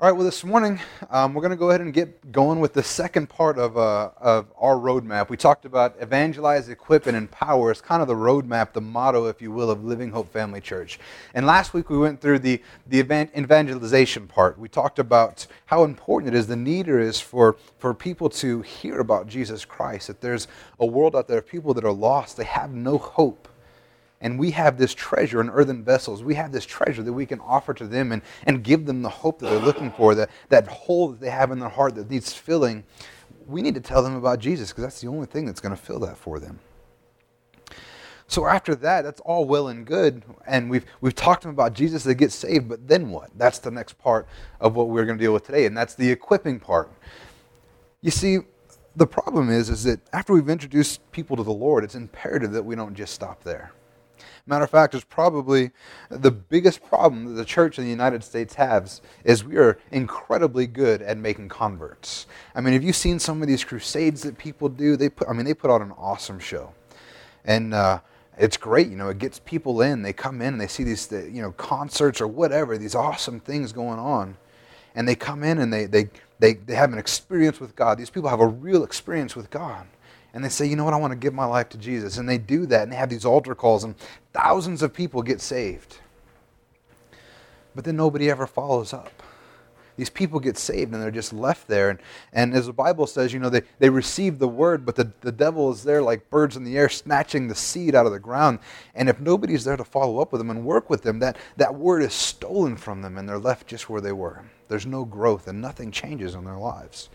All right, well, this morning um, we're going to go ahead and get going with the second part of, uh, of our roadmap. We talked about evangelize, equip, and empower. It's kind of the roadmap, the motto, if you will, of Living Hope Family Church. And last week we went through the, the evangelization part. We talked about how important it is, the need there is for, for people to hear about Jesus Christ, that there's a world out there of people that are lost, they have no hope and we have this treasure in earthen vessels. We have this treasure that we can offer to them and, and give them the hope that they're looking for, that, that hole that they have in their heart that needs filling. We need to tell them about Jesus because that's the only thing that's going to fill that for them. So after that, that's all well and good, and we've we've talked to them about Jesus. They get saved, but then what? That's the next part of what we're going to deal with today, and that's the equipping part. You see, the problem is is that after we've introduced people to the Lord, it's imperative that we don't just stop there. Matter of fact, is probably the biggest problem that the church in the United States has is we are incredibly good at making converts. I mean, have you seen some of these crusades that people do? They put, I mean, they put out an awesome show, and uh, it's great. You know, it gets people in. They come in and they see these, you know, concerts or whatever, these awesome things going on, and they come in and they they they, they have an experience with God. These people have a real experience with God and they say, you know what, I want to give my life to Jesus. And they do that, and they have these altar calls, and thousands of people get saved. But then nobody ever follows up. These people get saved and they're just left there. And, and as the Bible says, you know, they, they receive the word, but the, the devil is there like birds in the air, snatching the seed out of the ground. And if nobody's there to follow up with them and work with them, that, that word is stolen from them and they're left just where they were. There's no growth and nothing changes in their lives.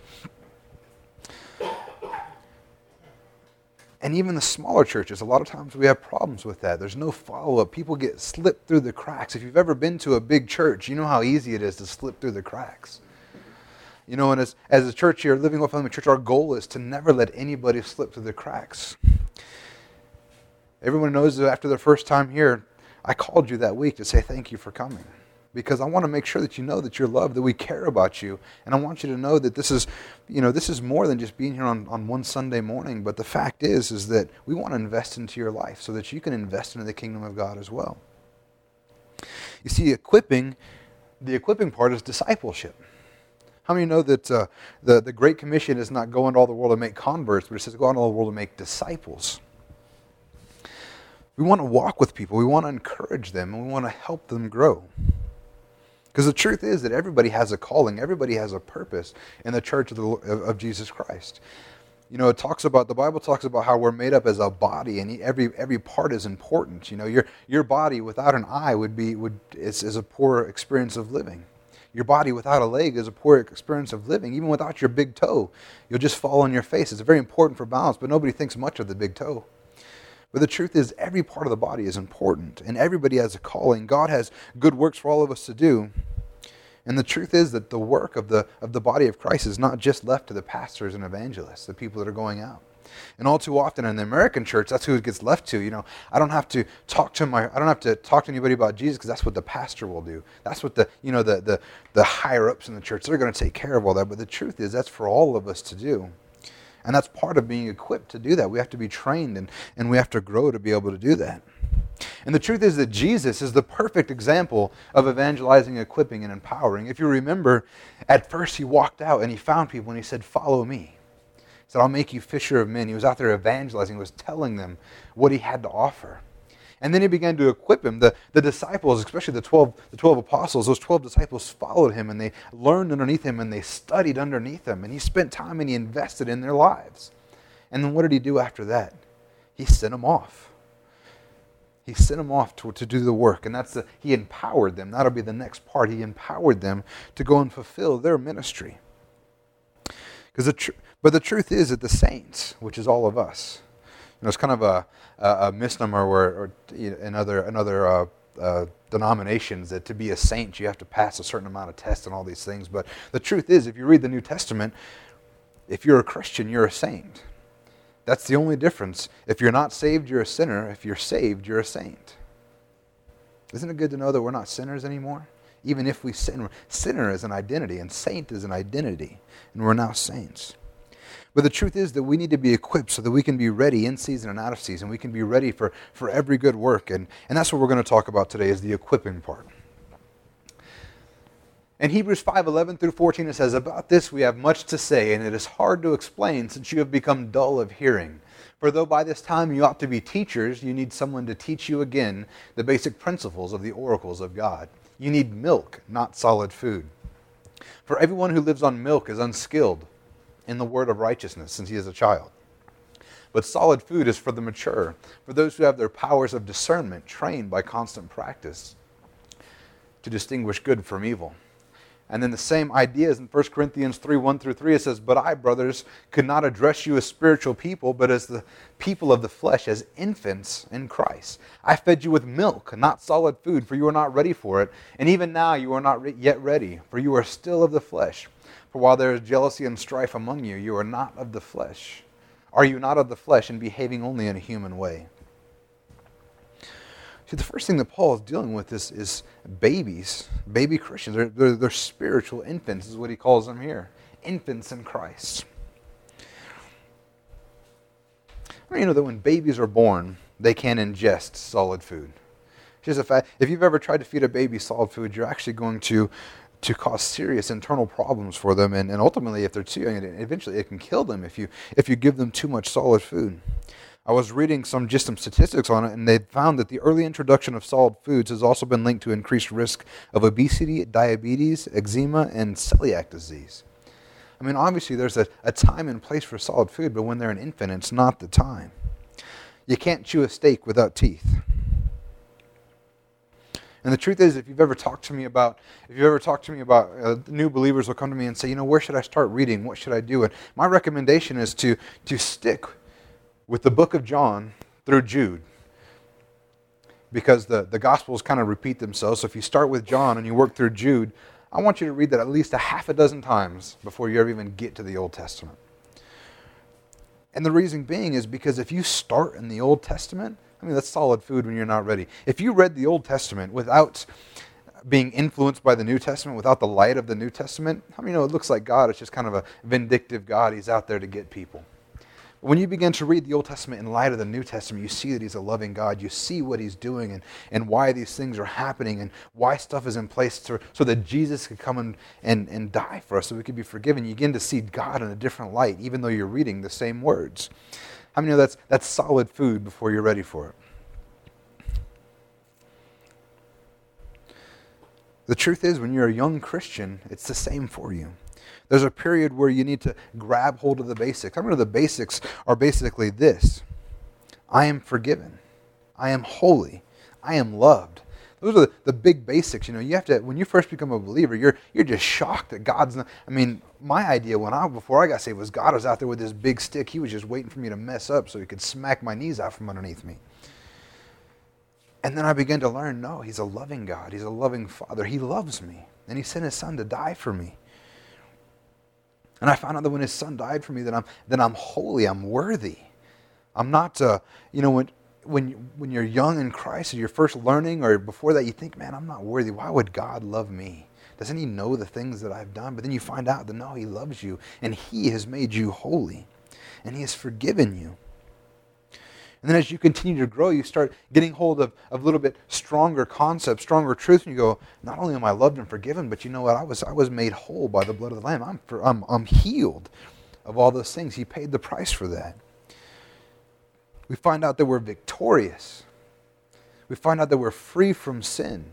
And even the smaller churches, a lot of times we have problems with that. There's no follow up. People get slipped through the cracks. If you've ever been to a big church, you know how easy it is to slip through the cracks. You know, and as, as a church here, Living Hope Family Church, our goal is to never let anybody slip through the cracks. Everyone knows that after their first time here, I called you that week to say thank you for coming because I want to make sure that you know that you're loved, that we care about you. And I want you to know that this is, you know, this is more than just being here on, on one Sunday morning. But the fact is, is that we want to invest into your life so that you can invest into the kingdom of God as well. You see, equipping, the equipping part is discipleship. How many know that uh, the, the Great Commission is not go into all the world to make converts, but it says go into all the world to make disciples? We want to walk with people. We want to encourage them, and we want to help them grow. Because the truth is that everybody has a calling, everybody has a purpose in the church of, the, of Jesus Christ. You know, it talks about the Bible talks about how we're made up as a body, and every every part is important. You know, your your body without an eye would be would is, is a poor experience of living. Your body without a leg is a poor experience of living. Even without your big toe, you'll just fall on your face. It's very important for balance, but nobody thinks much of the big toe. But the truth is, every part of the body is important, and everybody has a calling. God has good works for all of us to do. And the truth is that the work of the, of the body of Christ is not just left to the pastors and evangelists, the people that are going out. And all too often in the American church, that's who it gets left to. You know, I don't have to talk to my, I don't have to talk to anybody about Jesus because that's what the pastor will do. That's what the, you know, the, the, the higher ups in the church, they're going to take care of all that. But the truth is that's for all of us to do. And that's part of being equipped to do that. We have to be trained and, and we have to grow to be able to do that. And the truth is that Jesus is the perfect example of evangelizing, equipping, and empowering. If you remember, at first he walked out and he found people and he said, Follow me. He said, I'll make you fisher of men. He was out there evangelizing, he was telling them what he had to offer. And then he began to equip him. The, the disciples, especially the 12, the 12 apostles, those 12 disciples followed him and they learned underneath him and they studied underneath him. And he spent time and he invested in their lives. And then what did he do after that? He sent them off. He sent them off to, to do the work, and that's the, he empowered them. That'll be the next part. He empowered them to go and fulfill their ministry. Because the tr- but the truth is that the saints, which is all of us, know, it's kind of a, a, a misnomer where, or, you know, in other, in other uh, uh, denominations that to be a saint you have to pass a certain amount of tests and all these things. But the truth is, if you read the New Testament, if you're a Christian, you're a saint. That's the only difference. If you're not saved, you're a sinner. If you're saved, you're a saint. Isn't it good to know that we're not sinners anymore? Even if we sin, sinner is an identity, and saint is an identity, and we're now saints. But the truth is that we need to be equipped so that we can be ready in season and out of season. We can be ready for, for every good work. And, and that's what we're going to talk about today is the equipping part. In Hebrews 5 11 through 14, it says, About this we have much to say, and it is hard to explain since you have become dull of hearing. For though by this time you ought to be teachers, you need someone to teach you again the basic principles of the oracles of God. You need milk, not solid food. For everyone who lives on milk is unskilled in the word of righteousness, since he is a child. But solid food is for the mature, for those who have their powers of discernment trained by constant practice to distinguish good from evil. And then the same ideas in 1 Corinthians 3 1 through 3, it says, But I, brothers, could not address you as spiritual people, but as the people of the flesh, as infants in Christ. I fed you with milk, not solid food, for you are not ready for it. And even now you are not yet ready, for you are still of the flesh. For while there is jealousy and strife among you, you are not of the flesh. Are you not of the flesh and behaving only in a human way? See, the first thing that Paul is dealing with is, is babies, baby Christians. They're, they're, they're spiritual infants, is what he calls them here. Infants in Christ. You know that when babies are born, they can ingest solid food. Just a fact. If you've ever tried to feed a baby solid food, you're actually going to to cause serious internal problems for them, and, and ultimately, if they're too young, eventually it can kill them if you if you give them too much solid food. I was reading some just some statistics on it, and they found that the early introduction of solid foods has also been linked to increased risk of obesity, diabetes, eczema, and celiac disease. I mean, obviously, there's a, a time and place for solid food, but when they're an infant, it's not the time. You can't chew a steak without teeth. And the truth is, if you've ever talked to me about, if you've ever talked to me about, uh, new believers will come to me and say, you know, where should I start reading? What should I do? And my recommendation is to to stick with the book of John through Jude. Because the, the Gospels kind of repeat themselves. So if you start with John and you work through Jude, I want you to read that at least a half a dozen times before you ever even get to the Old Testament. And the reason being is because if you start in the Old Testament, I mean, that's solid food when you're not ready. If you read the Old Testament without being influenced by the New Testament, without the light of the New Testament, I mean, you know, it looks like God is just kind of a vindictive God. He's out there to get people. When you begin to read the Old Testament in light of the New Testament, you see that He's a loving God. You see what He's doing and, and why these things are happening and why stuff is in place to, so that Jesus could come and, and, and die for us so we could be forgiven. You begin to see God in a different light, even though you're reading the same words. How mean, that's, that's solid food before you're ready for it? The truth is, when you're a young Christian, it's the same for you. There's a period where you need to grab hold of the basics. I mean, the basics are basically this I am forgiven, I am holy, I am loved. Those are the, the big basics. You know, you have to when you first become a believer, you're you're just shocked that God's not. I mean, my idea when I before I got saved was God was out there with this big stick. He was just waiting for me to mess up so he could smack my knees out from underneath me. And then I began to learn, no, he's a loving God. He's a loving Father. He loves me. And he sent his son to die for me. And I found out that when his son died for me, that I'm, that I'm holy, I'm worthy. I'm not, uh, you know, when, when, when you're young in Christ and you're first learning, or before that, you think, man, I'm not worthy. Why would God love me? Doesn't he know the things that I've done? But then you find out that no, he loves you, and he has made you holy, and he has forgiven you. And then as you continue to grow, you start getting hold of, a little bit stronger concepts, stronger truths, and you go, not only am I loved and forgiven, but you know what? I was, I was made whole by the blood of the Lamb. I'm, for, I'm, I'm healed of all those things. He paid the price for that. We find out that we're victorious. We find out that we're free from sin.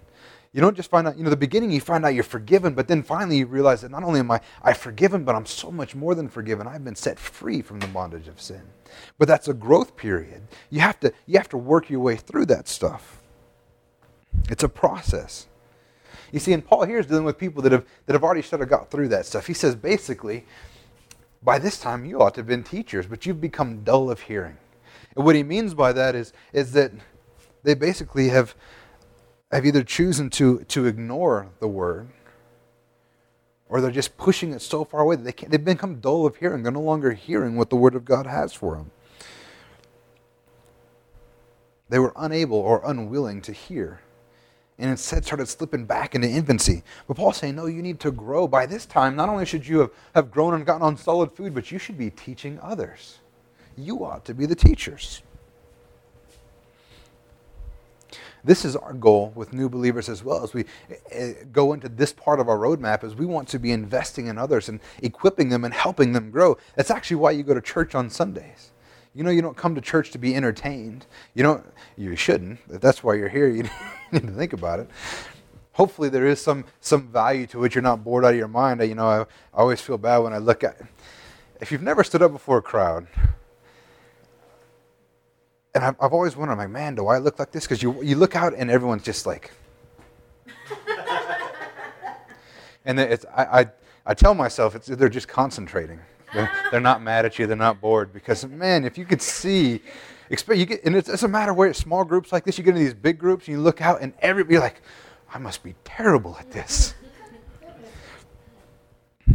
You don't just find out, you know, the beginning you find out you're forgiven, but then finally you realize that not only am I, I forgiven, but I'm so much more than forgiven. I've been set free from the bondage of sin. But that's a growth period. You have to, you have to work your way through that stuff. It's a process. You see, and Paul here is dealing with people that have, that have already sort of got through that stuff. He says basically, by this time you ought to have been teachers, but you've become dull of hearing. And what he means by that is, is that they basically have have either chosen to, to ignore the word or they're just pushing it so far away that they can't, they've become dull of hearing. They're no longer hearing what the word of God has for them. They were unable or unwilling to hear and instead started slipping back into infancy. But Paul's saying, no, you need to grow. By this time, not only should you have, have grown and gotten on solid food, but you should be teaching others. You ought to be the teachers. This is our goal with new believers as well as we uh, go into this part of our roadmap is we want to be investing in others and equipping them and helping them grow. That's actually why you go to church on Sundays. You know, you don't come to church to be entertained. You don't. You shouldn't. If that's why you're here, you need to think about it. Hopefully, there is some some value to it. You're not bored out of your mind. You know, I, I always feel bad when I look at. If you've never stood up before a crowd, and I've, I've always wondered, I'm like, man, do I look like this? Because you you look out and everyone's just like. and it's I, I I tell myself it's they're just concentrating. They're, they're, not mad at you. They're not bored because, man, if you could see, you get, and it doesn't matter where small groups like this, you get into these big groups and you look out and everybody like, I must be terrible at this.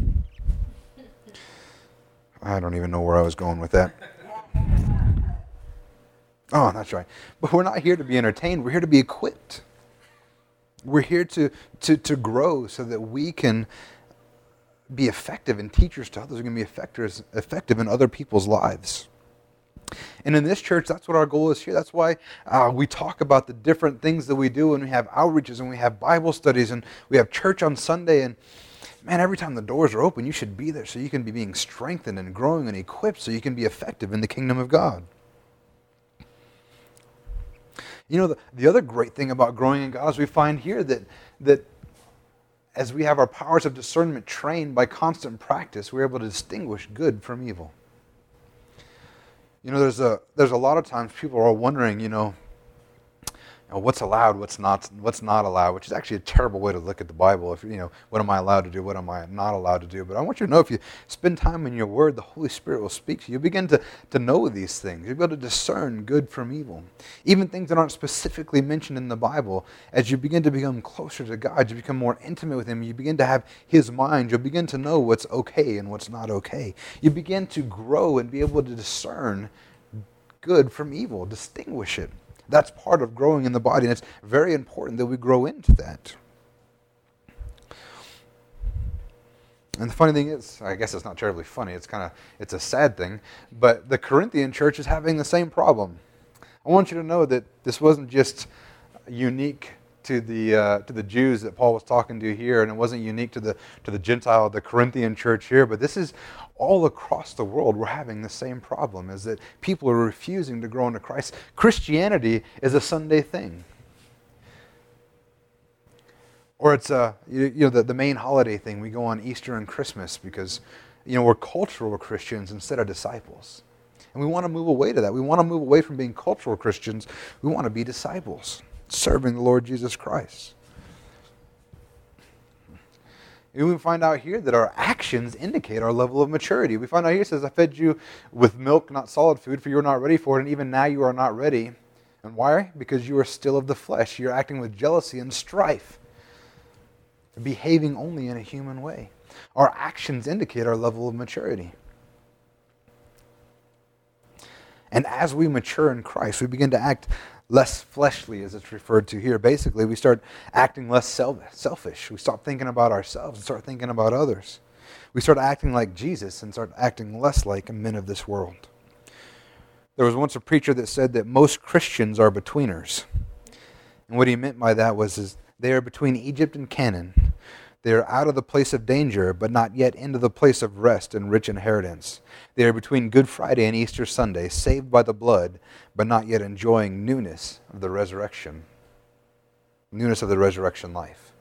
I don't even know where I was going with that. Oh, that's right. But we're not here to be entertained. We're here to be equipped. We're here to, to, to grow so that we can be effective and teachers to others are going to be effective, effective in other people's lives. And in this church, that's what our goal is here. That's why uh, we talk about the different things that we do, and we have outreaches, and we have Bible studies, and we have church on Sunday. And man, every time the doors are open, you should be there so you can be being strengthened and growing and equipped so you can be effective in the kingdom of God. You know, the, the other great thing about growing in God is we find here that, that as we have our powers of discernment trained by constant practice, we're able to distinguish good from evil. You know, there's a, there's a lot of times people are wondering, you know, know, what's allowed, what's not, what's not allowed, which is actually a terrible way to look at the Bible. If you know, what am I allowed to do, what am I not allowed to do? But I want you to know if you spend time in your Word, the Holy Spirit will speak to you. You begin to, to know these things. You'll be able to discern good from evil. Even things that aren't specifically mentioned in the Bible, as you begin to become closer to God, you become more intimate with Him, you begin to have His mind, you'll begin to know what's okay and what's not okay. You begin to grow and be able to discern good from evil, distinguish it. That's part of growing in the body, and it's very important that we grow into that. And the funny thing is, I guess it's not terribly funny. It's kind of it's a sad thing, but the Corinthian church is having the same problem. I want you to know that this wasn't just unique to the uh, to the Jews that Paul was talking to here, and it wasn't unique to the to the Gentile, the Corinthian church here, but this is all across the world. We're having the same problem: is that people are refusing to grow into Christ. Christianity is a Sunday thing, or it's a you know the, the main holiday thing. We go on Easter and Christmas because you know we're cultural Christians instead of disciples. And we want to move away to that. We want to move away from being cultural Christians. We want to be disciples serving the Lord Jesus Christ. We find out here that our actions indicate our level of maturity. We find out here it says, I fed you with milk, not solid food, for you were not ready for it, and even now you are not ready. And why? Because you are still of the flesh. You're acting with jealousy and strife, behaving only in a human way. Our actions indicate our level of maturity. And as we mature in Christ, we begin to act less fleshly, as it's referred to here. Basically, we start acting less selfish. We stop thinking about ourselves and start thinking about others. We start acting like Jesus and start acting less like men of this world. There was once a preacher that said that most Christians are betweeners. And what he meant by that was is they are between Egypt and Canaan. They are out of the place of danger, but not yet into the place of rest and rich inheritance. They are between Good Friday and Easter Sunday, saved by the blood, but not yet enjoying newness of the resurrection, newness of the resurrection life.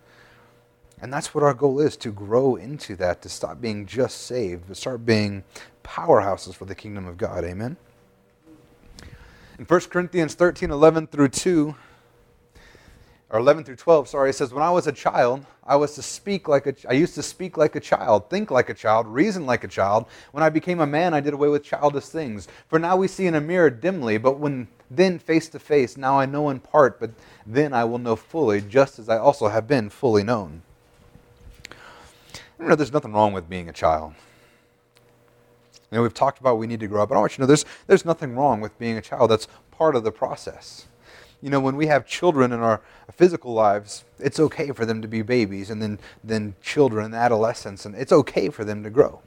And that's what our goal is to grow into that, to stop being just saved, but start being powerhouses for the kingdom of God. Amen. In 1 Corinthians 13 11 through 2, or 11 through 12, sorry, it says, When I was a child, I was to speak like a, I used to speak like a child, think like a child, reason like a child. When I became a man, I did away with childish things. For now we see in a mirror dimly, but when then face to face, now I know in part, but then I will know fully, just as I also have been fully known. You know, there's nothing wrong with being a child. You know, we've talked about we need to grow up, but I want you to know there's, there's nothing wrong with being a child. That's part of the process you know, when we have children in our physical lives, it's okay for them to be babies and then, then children, adolescents, and it's okay for them to grow.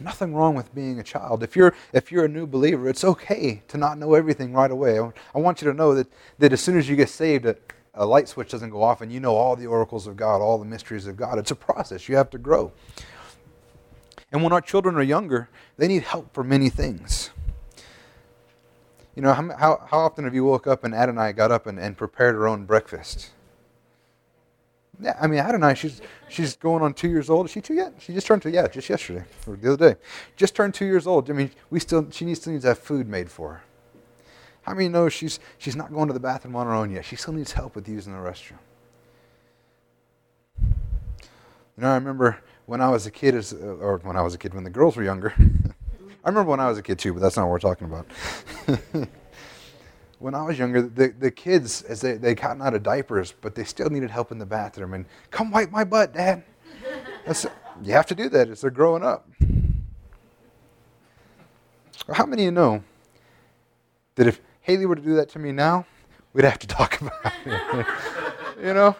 nothing wrong with being a child. If you're, if you're a new believer, it's okay to not know everything right away. I want you to know that, that as soon as you get saved, a, a light switch doesn't go off and you know all the oracles of God, all the mysteries of God. It's a process. You have to grow. And when our children are younger, they need help for many things. You know, how, how, often have you woke up and Adonai got up and, and prepared her own breakfast? Yeah, I mean, Adonai, she's, she's going on two years old. Is she two yet? She just turned two, yeah, just yesterday or the other day. Just turned two years old. I mean, we still, she needs, still needs to have food made for her. How many know she's, she's not going to the bathroom on her own yet? She still needs help with using the restroom. You know, I remember when I was a kid, or when I was a kid, when the girls were younger. I remember when I was a kid too, but that's not what we're talking about. when I was younger, the, the kids, as they, they gotten out of diapers, but they still needed help in the bathroom. And come wipe my butt, Dad. That's, you have to do that as they're growing up. How many of you know that if Haley were to do that to me now, we'd have to talk about it? you know?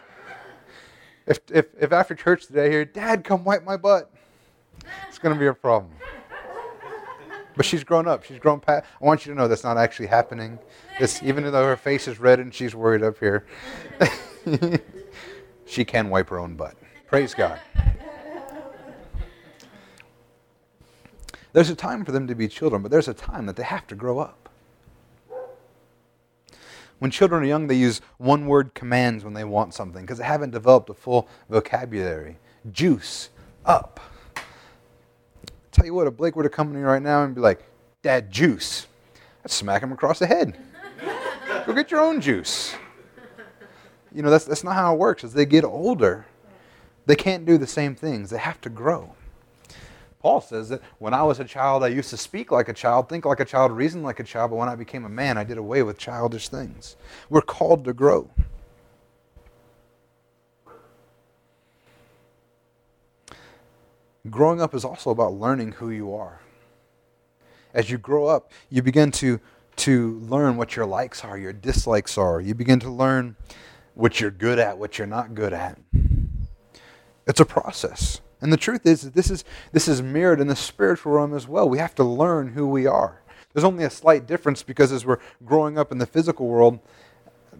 If, if, if after church today I hear, Dad, come wipe my butt, it's going to be a problem. But she's grown up. She's grown past. I want you to know that's not actually happening. This, even though her face is red and she's worried up here, she can wipe her own butt. Praise God. There's a time for them to be children, but there's a time that they have to grow up. When children are young, they use one word commands when they want something because they haven't developed a full vocabulary. Juice, up. Tell you what, if Blake were to come to me right now and be like, Dad, juice, I'd smack him across the head. Go get your own juice. You know, that's, that's not how it works. As they get older, they can't do the same things, they have to grow. Paul says that when I was a child, I used to speak like a child, think like a child, reason like a child, but when I became a man, I did away with childish things. We're called to grow. Growing up is also about learning who you are. As you grow up, you begin to, to learn what your likes are, your dislikes are. You begin to learn what you're good at, what you're not good at. It's a process. And the truth is that this is, this is mirrored in the spiritual realm as well. We have to learn who we are. There's only a slight difference because as we're growing up in the physical world,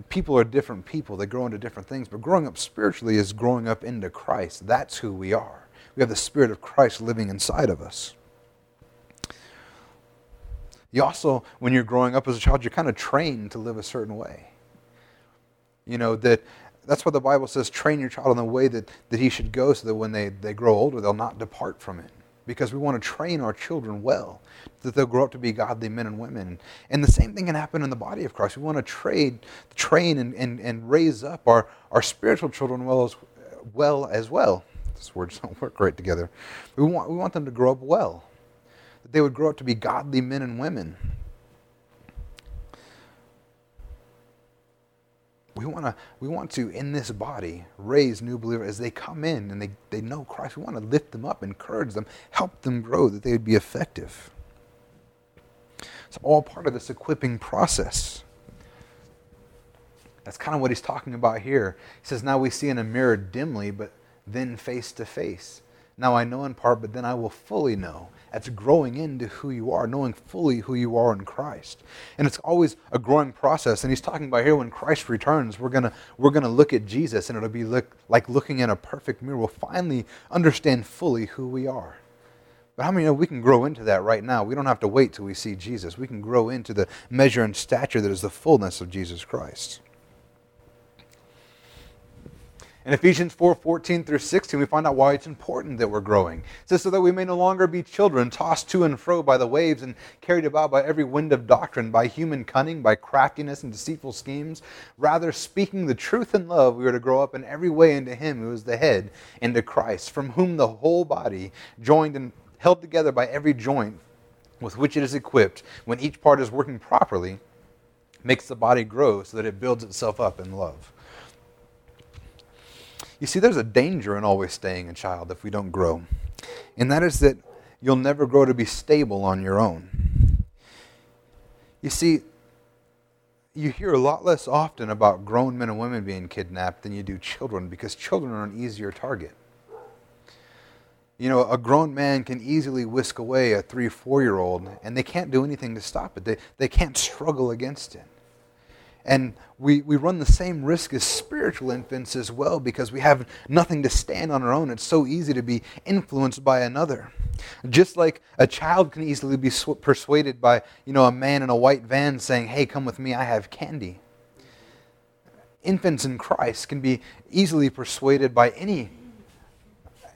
people are different people. They grow into different things. But growing up spiritually is growing up into Christ. That's who we are. We have the Spirit of Christ living inside of us. You also, when you're growing up as a child, you're kind of trained to live a certain way. You know, that that's what the Bible says train your child in the way that, that he should go so that when they, they grow older, they'll not depart from it. Because we want to train our children well, that they'll grow up to be godly men and women. And the same thing can happen in the body of Christ. We want to trade, train and, and, and raise up our, our spiritual children well as well. As well. These words don't work right together. We want, we want them to grow up well, that they would grow up to be godly men and women. We want to we want to in this body raise new believers as they come in and they, they know christ. We want to lift them up encourage them help them grow that they would be effective. It's all part of this equipping process. That's kind of what he's talking about here. He says now we see in a mirror dimly but then face to face now i know in part but then i will fully know that's growing into who you are, knowing fully who you are in Christ. And it's always a growing process. And he's talking about here when Christ returns, we're going to we're gonna look at Jesus and it'll be look, like looking in a perfect mirror. We'll finally understand fully who we are. But how many know we can grow into that right now? We don't have to wait till we see Jesus. We can grow into the measure and stature that is the fullness of Jesus Christ. In Ephesians 4 14 through 16, we find out why it's important that we're growing. It says, So that we may no longer be children, tossed to and fro by the waves and carried about by every wind of doctrine, by human cunning, by craftiness and deceitful schemes. Rather, speaking the truth in love, we are to grow up in every way into Him who is the head, into Christ, from whom the whole body, joined and held together by every joint with which it is equipped, when each part is working properly, makes the body grow so that it builds itself up in love. You see, there's a danger in always staying a child if we don't grow, and that is that you'll never grow to be stable on your own. You see, you hear a lot less often about grown men and women being kidnapped than you do children because children are an easier target. You know, a grown man can easily whisk away a three, four year old, and they can't do anything to stop it. They, they can't struggle against it. And we, we run the same risk as spiritual infants as well because we have nothing to stand on our own. It's so easy to be influenced by another. Just like a child can easily be sw- persuaded by, you know, a man in a white van saying, "Hey, come with me, I have candy." Infants in Christ can be easily persuaded by any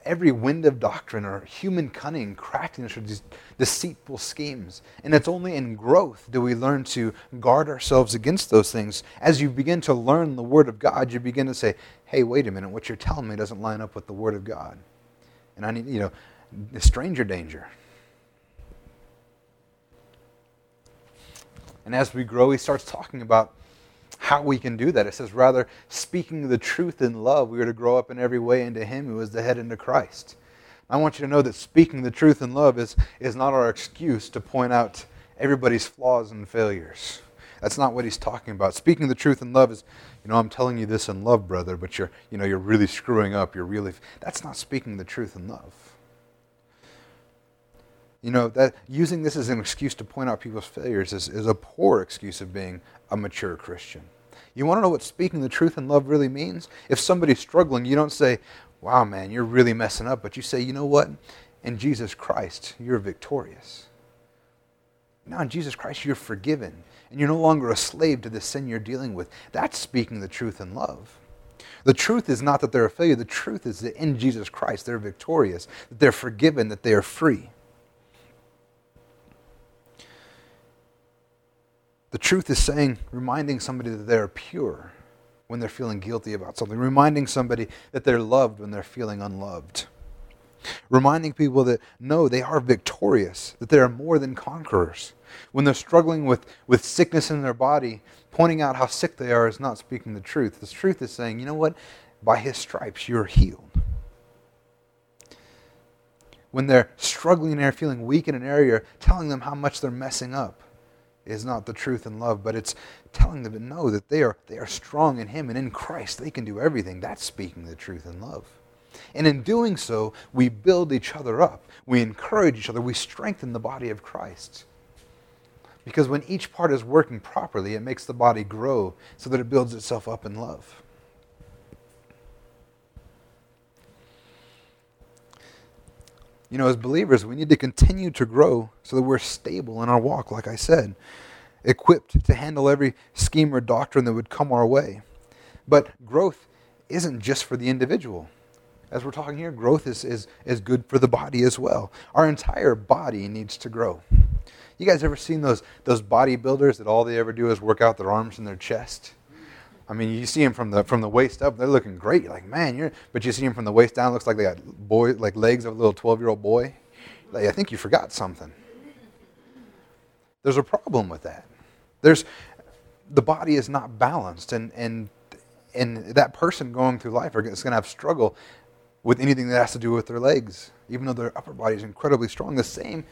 every wind of doctrine or human cunning, craftiness, or these deceitful schemes. And it's only in growth do we learn to guard ourselves against those things. As you begin to learn the Word of God, you begin to say, hey, wait a minute, what you're telling me doesn't line up with the Word of God. And I need, you know, the stranger danger. And as we grow, he starts talking about how we can do that. It says, rather, speaking the truth in love, we are to grow up in every way into Him who is the head into Christ. I want you to know that speaking the truth in love is, is not our excuse to point out everybody's flaws and failures. That's not what he's talking about. Speaking the truth in love is, you know, I'm telling you this in love, brother, but you're, you know, you're really screwing up. You're really. That's not speaking the truth in love. You know, that using this as an excuse to point out people's failures is, is a poor excuse of being a mature Christian. You want to know what speaking the truth in love really means? If somebody's struggling, you don't say, wow, man, you're really messing up, but you say, you know what? In Jesus Christ, you're victorious. Now, in Jesus Christ, you're forgiven, and you're no longer a slave to the sin you're dealing with. That's speaking the truth in love. The truth is not that they're a failure. The truth is that in Jesus Christ, they're victorious, that they're forgiven, that they are free. The truth is saying, reminding somebody that they're pure when they're feeling guilty about something, reminding somebody that they're loved when they're feeling unloved, reminding people that no, they are victorious, that they are more than conquerors. When they're struggling with, with sickness in their body, pointing out how sick they are is not speaking the truth. The truth is saying, you know what? By his stripes, you're healed. When they're struggling and they're feeling weak in an area, telling them how much they're messing up is not the truth and love, but it's telling them to know that they are, they are strong in Him and in Christ. They can do everything. That's speaking the truth and love. And in doing so, we build each other up. We encourage each other. We strengthen the body of Christ. Because when each part is working properly, it makes the body grow so that it builds itself up in love. You know, as believers, we need to continue to grow so that we're stable in our walk, like I said, equipped to handle every scheme or doctrine that would come our way. But growth isn't just for the individual. As we're talking here, growth is, is, is good for the body as well. Our entire body needs to grow. You guys ever seen those, those bodybuilders that all they ever do is work out their arms and their chest? I mean, you see them from the from the waist up, they're looking great. You're like, man, you're. But you see them from the waist down, looks like they got boy like legs of a little twelve year old boy. Like, I think you forgot something. There's a problem with that. There's the body is not balanced, and and and that person going through life is going to have struggle with anything that has to do with their legs, even though their upper body is incredibly strong. The same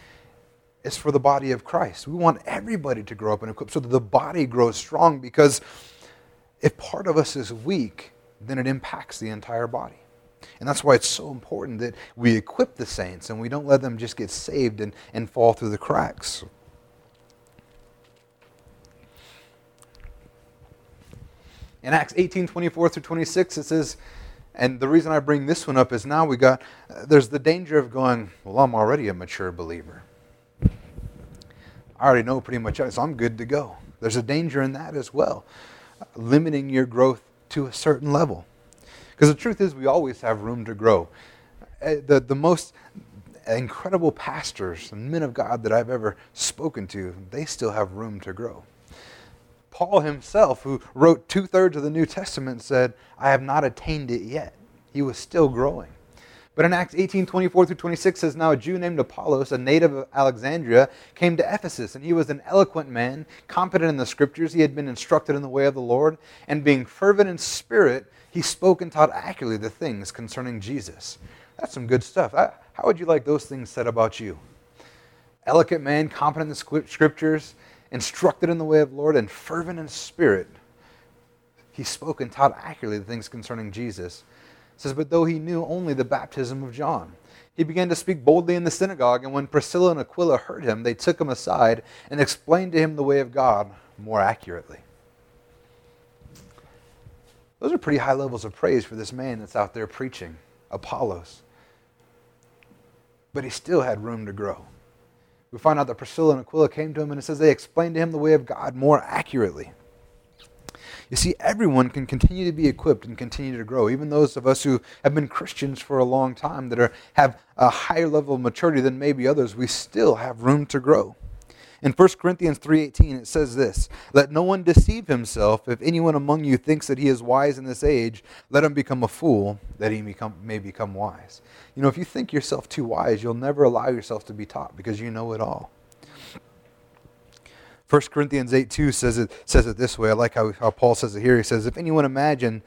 is for the body of Christ. We want everybody to grow up and equip so that the body grows strong because if part of us is weak, then it impacts the entire body. And that's why it's so important that we equip the saints and we don't let them just get saved and, and fall through the cracks. In Acts 18 24 through 26, it says, and the reason I bring this one up is now we got, uh, there's the danger of going, well, I'm already a mature believer. I already know pretty much, so I'm good to go. There's a danger in that as well limiting your growth to a certain level. Because the truth is, we always have room to grow. Uh, the, the most incredible pastors and men of God that I've ever spoken to, they still have room to grow. Paul himself, who wrote two thirds of the New Testament, said, I have not attained it yet. He was still growing. But in Acts 18 24 through 26 says, Now a Jew named Apollos, a native of Alexandria, came to Ephesus, and he was an eloquent man, competent in the scriptures. He had been instructed in the way of the Lord, and being fervent in spirit, he spoke and taught accurately the things concerning Jesus. That's some good stuff. How would you like those things said about you? Eloquent man, competent in the scriptures, instructed in the way of the Lord, and fervent in spirit. He spoke and taught accurately the things concerning Jesus says, But though he knew only the baptism of John, He began to speak boldly in the synagogue, and when Priscilla and Aquila heard him, they took him aside and explained to him the way of God more accurately. Those are pretty high levels of praise for this man that's out there preaching, Apollos. But he still had room to grow. We find out that Priscilla and Aquila came to him, and it says they explained to him the way of God more accurately. You see, everyone can continue to be equipped and continue to grow. Even those of us who have been Christians for a long time, that are, have a higher level of maturity than maybe others, we still have room to grow. In 1 Corinthians 3:18 it says this, "Let no one deceive himself. If anyone among you thinks that he is wise in this age, let him become a fool that he may become wise." You know, if you think yourself too wise, you'll never allow yourself to be taught because you know it all. 1 Corinthians 8 2 says it, says it this way. I like how, how Paul says it here. He says, If anyone imagine,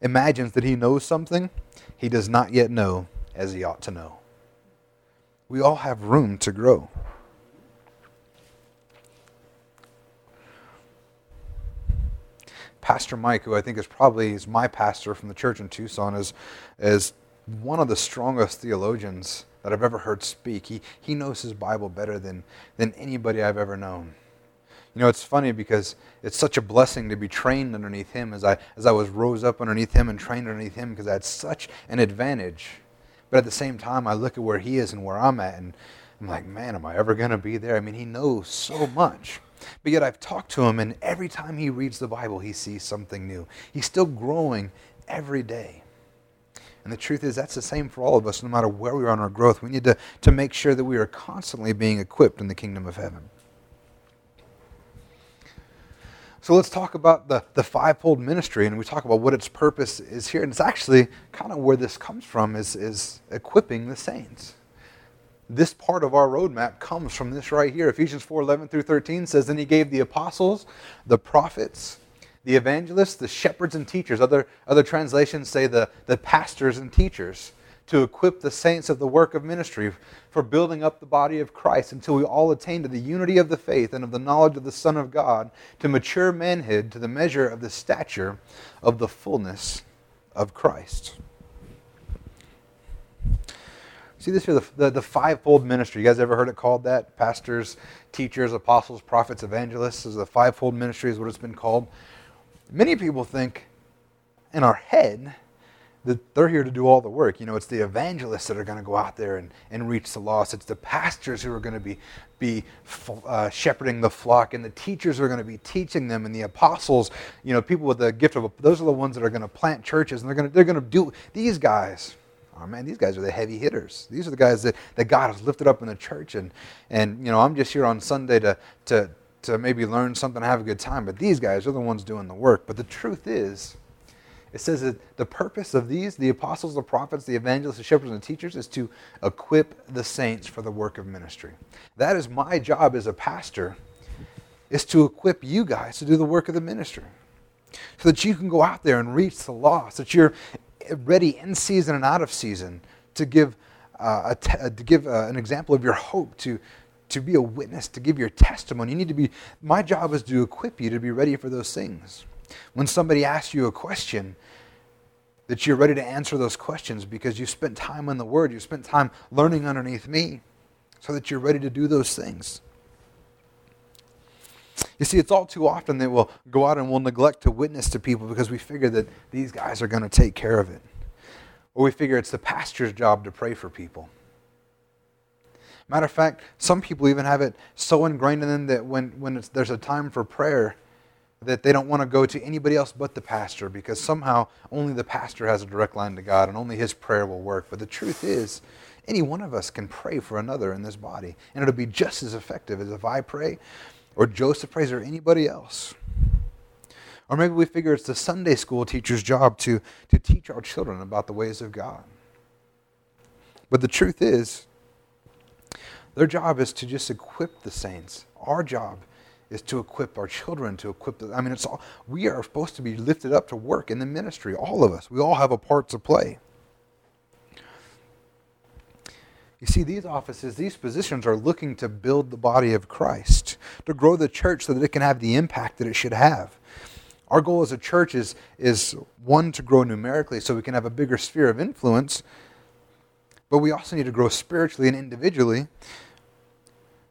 imagines that he knows something, he does not yet know as he ought to know. We all have room to grow. Pastor Mike, who I think is probably is my pastor from the church in Tucson, is, is one of the strongest theologians that I've ever heard speak. He, he knows his Bible better than, than anybody I've ever known. You know, it's funny because it's such a blessing to be trained underneath him as I, as I was rose up underneath him and trained underneath him because I had such an advantage. But at the same time, I look at where he is and where I'm at, and I'm like, man, am I ever going to be there? I mean, he knows so much. But yet I've talked to him, and every time he reads the Bible, he sees something new. He's still growing every day. And the truth is, that's the same for all of us, no matter where we are in our growth. We need to, to make sure that we are constantly being equipped in the kingdom of heaven. So let's talk about the, the fivefold ministry, and we talk about what its purpose is here. And it's actually kind of where this comes from is, is equipping the saints. This part of our roadmap comes from this right here. Ephesians 4 11 through 13 says, Then he gave the apostles, the prophets, the evangelists, the shepherds, and teachers. Other, other translations say the, the pastors and teachers to equip the saints of the work of ministry for building up the body of Christ until we all attain to the unity of the faith and of the knowledge of the Son of God, to mature manhood to the measure of the stature of the fullness of Christ. See this here, the, the, the, fivefold ministry. You guys ever heard it called that? Pastors, teachers, apostles, prophets, evangelists. Is the fivefold ministry is what it's been called. Many people think in our head they're here to do all the work. You know, it's the evangelists that are going to go out there and, and reach the lost. It's the pastors who are going to be, be uh, shepherding the flock, and the teachers are going to be teaching them, and the apostles, you know, people with the gift of, those are the ones that are going to plant churches, and they're going to, they're going to do, these guys, oh man, these guys are the heavy hitters. These are the guys that, that God has lifted up in the church, and, and, you know, I'm just here on Sunday to, to, to maybe learn something, have a good time, but these guys are the ones doing the work. But the truth is, it says that the purpose of these, the apostles, the prophets, the evangelists, the shepherds, and the teachers, is to equip the saints for the work of ministry. That is my job as a pastor, is to equip you guys to do the work of the ministry. So that you can go out there and reach the lost, that you're ready in season and out of season to give, uh, to give uh, an example of your hope, to, to be a witness, to give your testimony. You need to be, my job is to equip you to be ready for those things. When somebody asks you a question, that you're ready to answer those questions because you spent time in the Word, you spent time learning underneath me, so that you're ready to do those things. You see, it's all too often that we'll go out and we'll neglect to witness to people because we figure that these guys are going to take care of it. Or we figure it's the pastor's job to pray for people. Matter of fact, some people even have it so ingrained in them that when, when there's a time for prayer, that they don't want to go to anybody else but the pastor because somehow only the pastor has a direct line to God and only his prayer will work. But the truth is, any one of us can pray for another in this body, and it'll be just as effective as if I pray or Joseph prays or anybody else. Or maybe we figure it's the Sunday school teacher's job to, to teach our children about the ways of God. But the truth is, their job is to just equip the saints. Our job is to equip our children, to equip the, I mean, it's all, we are supposed to be lifted up to work in the ministry, all of us. We all have a part to play. You see, these offices, these positions are looking to build the body of Christ, to grow the church so that it can have the impact that it should have. Our goal as a church is, is one, to grow numerically so we can have a bigger sphere of influence, but we also need to grow spiritually and individually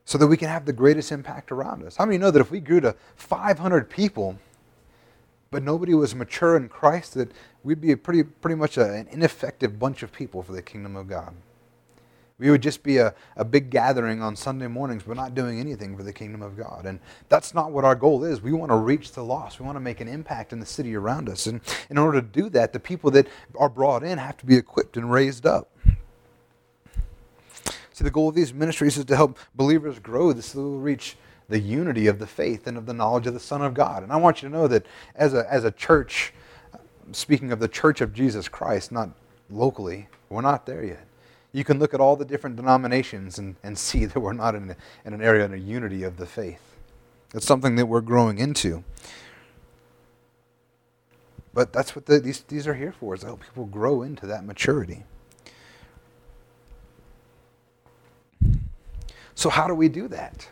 so that we can have the greatest impact around us. How many know that if we grew to 500 people, but nobody was mature in Christ, that we'd be pretty, pretty much a, an ineffective bunch of people for the kingdom of God? We would just be a, a big gathering on Sunday mornings, but not doing anything for the kingdom of God. And that's not what our goal is. We want to reach the lost. We want to make an impact in the city around us. And in order to do that, the people that are brought in have to be equipped and raised up. See, the goal of these ministries is to help believers grow so they will reach the unity of the faith and of the knowledge of the Son of God. And I want you to know that as a, as a church, speaking of the church of Jesus Christ, not locally, we're not there yet. You can look at all the different denominations and, and see that we're not in, a, in an area in a unity of the faith. It's something that we're growing into. But that's what the, these, these are here for, is to help people grow into that maturity. So, how do we do that?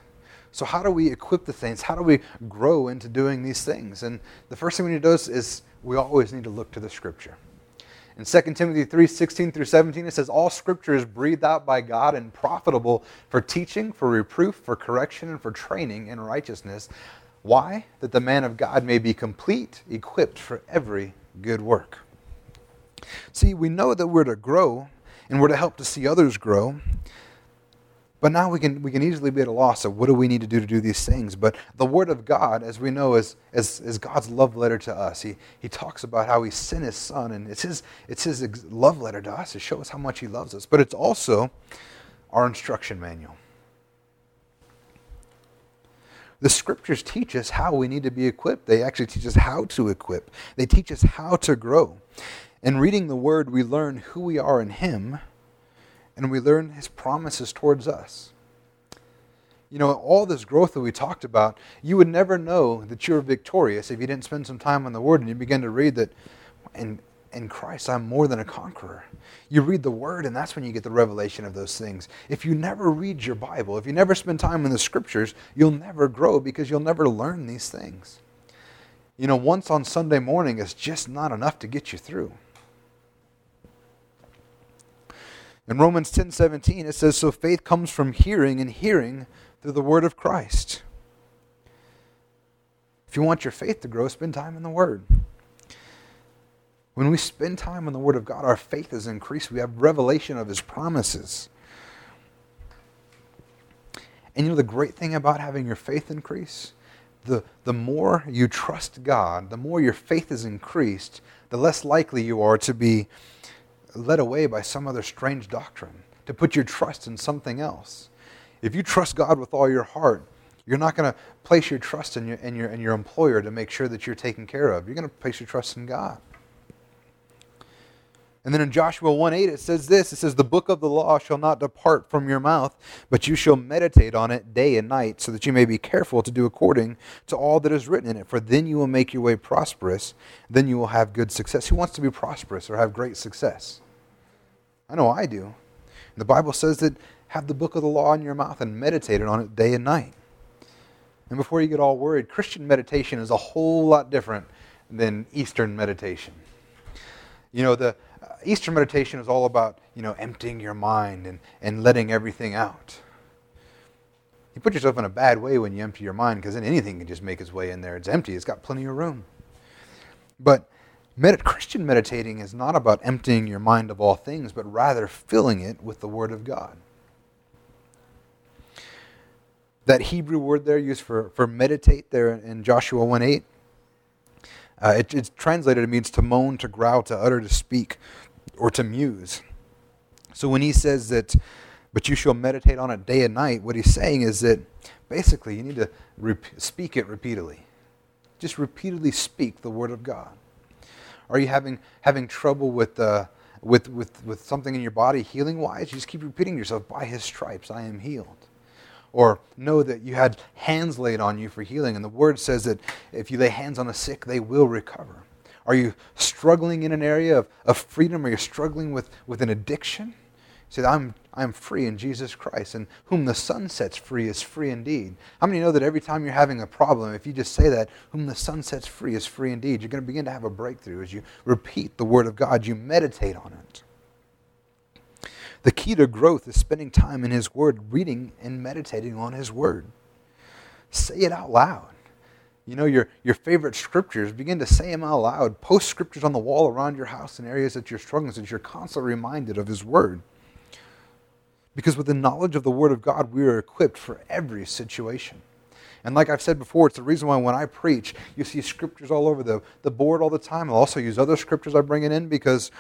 So, how do we equip the saints? How do we grow into doing these things? And the first thing we need to do is, is we always need to look to the Scripture. In 2 Timothy 3 16 through 17, it says, All scripture is breathed out by God and profitable for teaching, for reproof, for correction, and for training in righteousness. Why? That the man of God may be complete, equipped for every good work. See, we know that we're to grow and we're to help to see others grow. But now we can, we can easily be at a loss of what do we need to do to do these things. But the Word of God, as we know, is, is, is God's love letter to us. He, he talks about how He sent His Son, and it's his, it's his love letter to us to show us how much He loves us. But it's also our instruction manual. The scriptures teach us how we need to be equipped. They actually teach us how to equip, they teach us how to grow. In reading the Word, we learn who we are in Him and we learn his promises towards us. You know, all this growth that we talked about, you would never know that you're victorious if you didn't spend some time on the Word and you begin to read that in, in Christ I'm more than a conqueror. You read the Word, and that's when you get the revelation of those things. If you never read your Bible, if you never spend time in the Scriptures, you'll never grow because you'll never learn these things. You know, once on Sunday morning is just not enough to get you through. In Romans 10 17, it says, So faith comes from hearing, and hearing through the word of Christ. If you want your faith to grow, spend time in the Word. When we spend time in the Word of God, our faith is increased. We have revelation of His promises. And you know the great thing about having your faith increase? The, the more you trust God, the more your faith is increased, the less likely you are to be led away by some other strange doctrine, to put your trust in something else. If you trust God with all your heart, you're not going to place your trust in your, in, your, in your employer to make sure that you're taken care of. You're going to place your trust in God. And then in Joshua 1 8, it says this it says, The book of the law shall not depart from your mouth, but you shall meditate on it day and night, so that you may be careful to do according to all that is written in it. For then you will make your way prosperous, then you will have good success. Who wants to be prosperous or have great success? I know I do. The Bible says that have the book of the law in your mouth and meditate on it day and night. And before you get all worried, Christian meditation is a whole lot different than Eastern meditation. You know, the uh, Eastern meditation is all about, you know, emptying your mind and, and letting everything out. You put yourself in a bad way when you empty your mind because then anything can just make its way in there. It's empty, it's got plenty of room. But Med- Christian meditating is not about emptying your mind of all things, but rather filling it with the Word of God. That Hebrew word there used for, for meditate there in Joshua 1 8, uh, it, it's translated, it means to moan, to growl, to utter, to speak, or to muse. So when he says that, but you shall meditate on it day and night, what he's saying is that basically you need to speak it repeatedly. Just repeatedly speak the Word of God. Are you having, having trouble with, uh, with, with, with something in your body healing wise? You just keep repeating yourself, by his stripes I am healed. Or know that you had hands laid on you for healing, and the word says that if you lay hands on the sick, they will recover. Are you struggling in an area of, of freedom? Are you struggling with, with an addiction? Say, I'm, I'm free in Jesus Christ, and whom the Son sets free is free indeed. How many know that every time you're having a problem, if you just say that, whom the Son sets free is free indeed, you're going to begin to have a breakthrough as you repeat the Word of God, you meditate on it. The key to growth is spending time in His Word, reading and meditating on His Word. Say it out loud. You know, your, your favorite scriptures, begin to say them out loud. Post scriptures on the wall around your house in areas that you're struggling so you're constantly reminded of His Word. Because with the knowledge of the Word of God, we are equipped for every situation. And like I've said before, it's the reason why when I preach, you see scriptures all over the, the board all the time. I'll also use other scriptures I bring it in because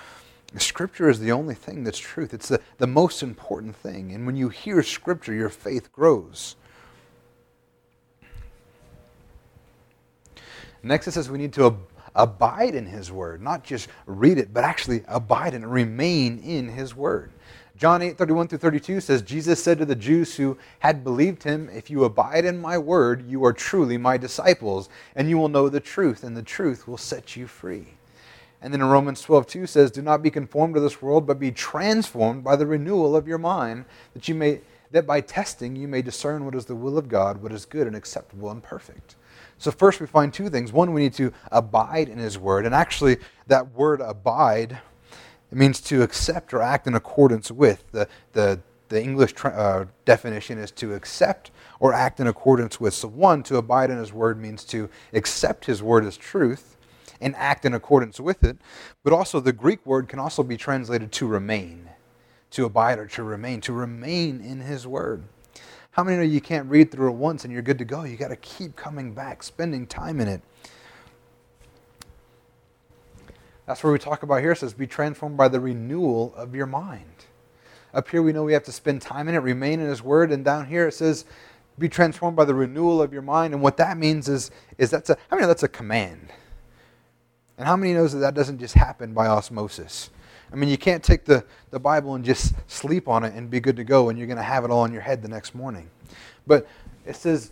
Scripture is the only thing that's truth. It's the, the most important thing. And when you hear Scripture, your faith grows. Next, it says we need to ab- abide in His Word, not just read it, but actually abide and remain in His Word. John 8, 31 through 32 says, Jesus said to the Jews who had believed him, If you abide in my word, you are truly my disciples, and you will know the truth, and the truth will set you free. And then in Romans 12, 2 says, Do not be conformed to this world, but be transformed by the renewal of your mind, that you may that by testing you may discern what is the will of God, what is good and acceptable and perfect. So first we find two things. One, we need to abide in his word. And actually, that word abide it means to accept or act in accordance with. The, the, the English uh, definition is to accept or act in accordance with. So, one, to abide in his word means to accept his word as truth and act in accordance with it. But also, the Greek word can also be translated to remain, to abide or to remain, to remain in his word. How many know you can't read through it once and you're good to go? You got to keep coming back, spending time in it. That's where we talk about here. It says, be transformed by the renewal of your mind. Up here, we know we have to spend time in it, remain in His Word. And down here, it says, be transformed by the renewal of your mind. And what that means is, is that's a, I mean, that's a command. And how many knows that that doesn't just happen by osmosis? I mean, you can't take the, the Bible and just sleep on it and be good to go, and you're going to have it all in your head the next morning. But it says,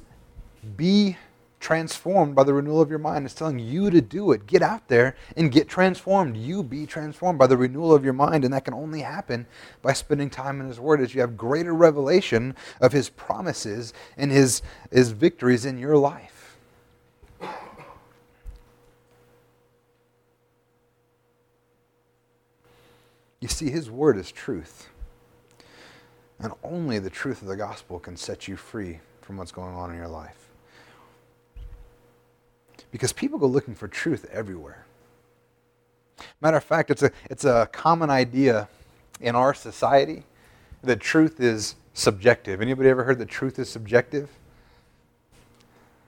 be transformed by the renewal of your mind. It's telling you to do it. Get out there and get transformed. You be transformed by the renewal of your mind. And that can only happen by spending time in His Word as you have greater revelation of His promises and His, His victories in your life. You see, His Word is truth. And only the truth of the gospel can set you free from what's going on in your life. Because people go looking for truth everywhere. Matter of fact, it's a, it's a common idea in our society that truth is subjective. Anybody ever heard that truth is subjective?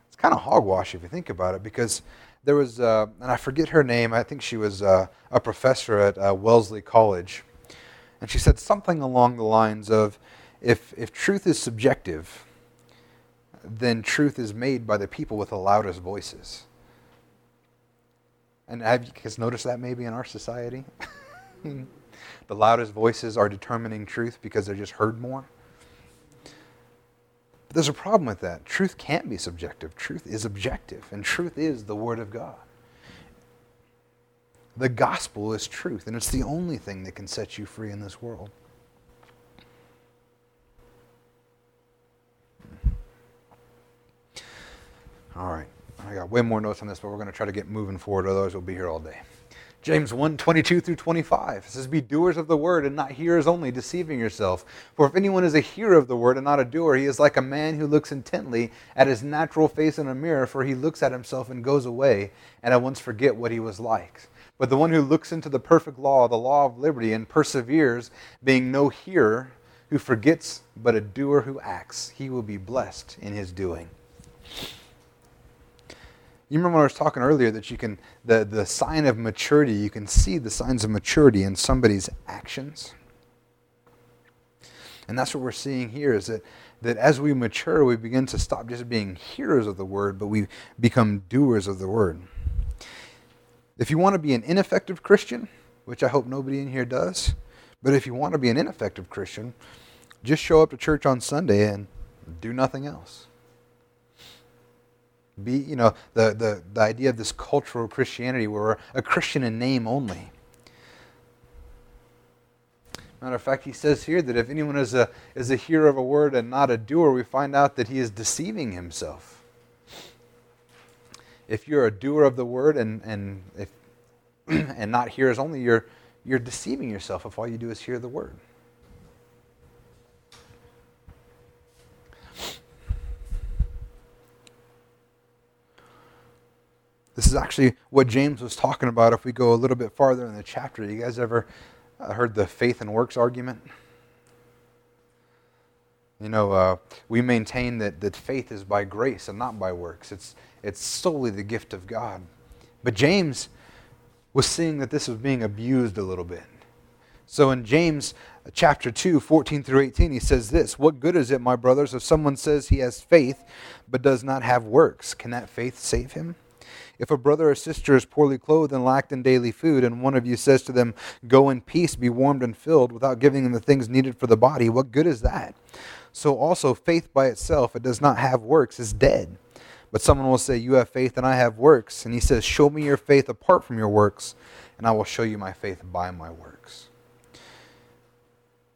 It's kind of hogwash if you think about it, because there was, uh, and I forget her name, I think she was uh, a professor at uh, Wellesley College, and she said something along the lines of if, if truth is subjective, then truth is made by the people with the loudest voices. And have you guys noticed that maybe in our society? the loudest voices are determining truth because they're just heard more. But there's a problem with that. Truth can't be subjective. Truth is objective, and truth is the Word of God. The gospel is truth, and it's the only thing that can set you free in this world. All right. I got way more notes on this, but we're going to try to get moving forward, otherwise we'll be here all day. James 1 22 through 25 it says, Be doers of the word and not hearers only, deceiving yourself. For if anyone is a hearer of the word and not a doer, he is like a man who looks intently at his natural face in a mirror, for he looks at himself and goes away, and at once forget what he was like. But the one who looks into the perfect law, the law of liberty, and perseveres, being no hearer who forgets, but a doer who acts, he will be blessed in his doing. You remember when I was talking earlier that you can, the, the sign of maturity, you can see the signs of maturity in somebody's actions. And that's what we're seeing here is that, that as we mature, we begin to stop just being hearers of the word, but we become doers of the word. If you want to be an ineffective Christian, which I hope nobody in here does, but if you want to be an ineffective Christian, just show up to church on Sunday and do nothing else. Be, you know, the, the, the idea of this cultural Christianity where we're a Christian in name only. Matter of fact, he says here that if anyone is a, is a hearer of a word and not a doer, we find out that he is deceiving himself. If you're a doer of the word and, and, if, and not hearers only, you're, you're deceiving yourself if all you do is hear the word. This is actually what James was talking about if we go a little bit farther in the chapter. You guys ever uh, heard the faith and works argument? You know, uh, we maintain that, that faith is by grace and not by works. It's, it's solely the gift of God. But James was seeing that this was being abused a little bit. So in James uh, chapter 2, 14 through 18, he says this What good is it, my brothers, if someone says he has faith but does not have works? Can that faith save him? If a brother or sister is poorly clothed and lacked in daily food, and one of you says to them, Go in peace, be warmed and filled, without giving them the things needed for the body, what good is that? So also, faith by itself, it does not have works, is dead. But someone will say, You have faith and I have works. And he says, Show me your faith apart from your works, and I will show you my faith by my works.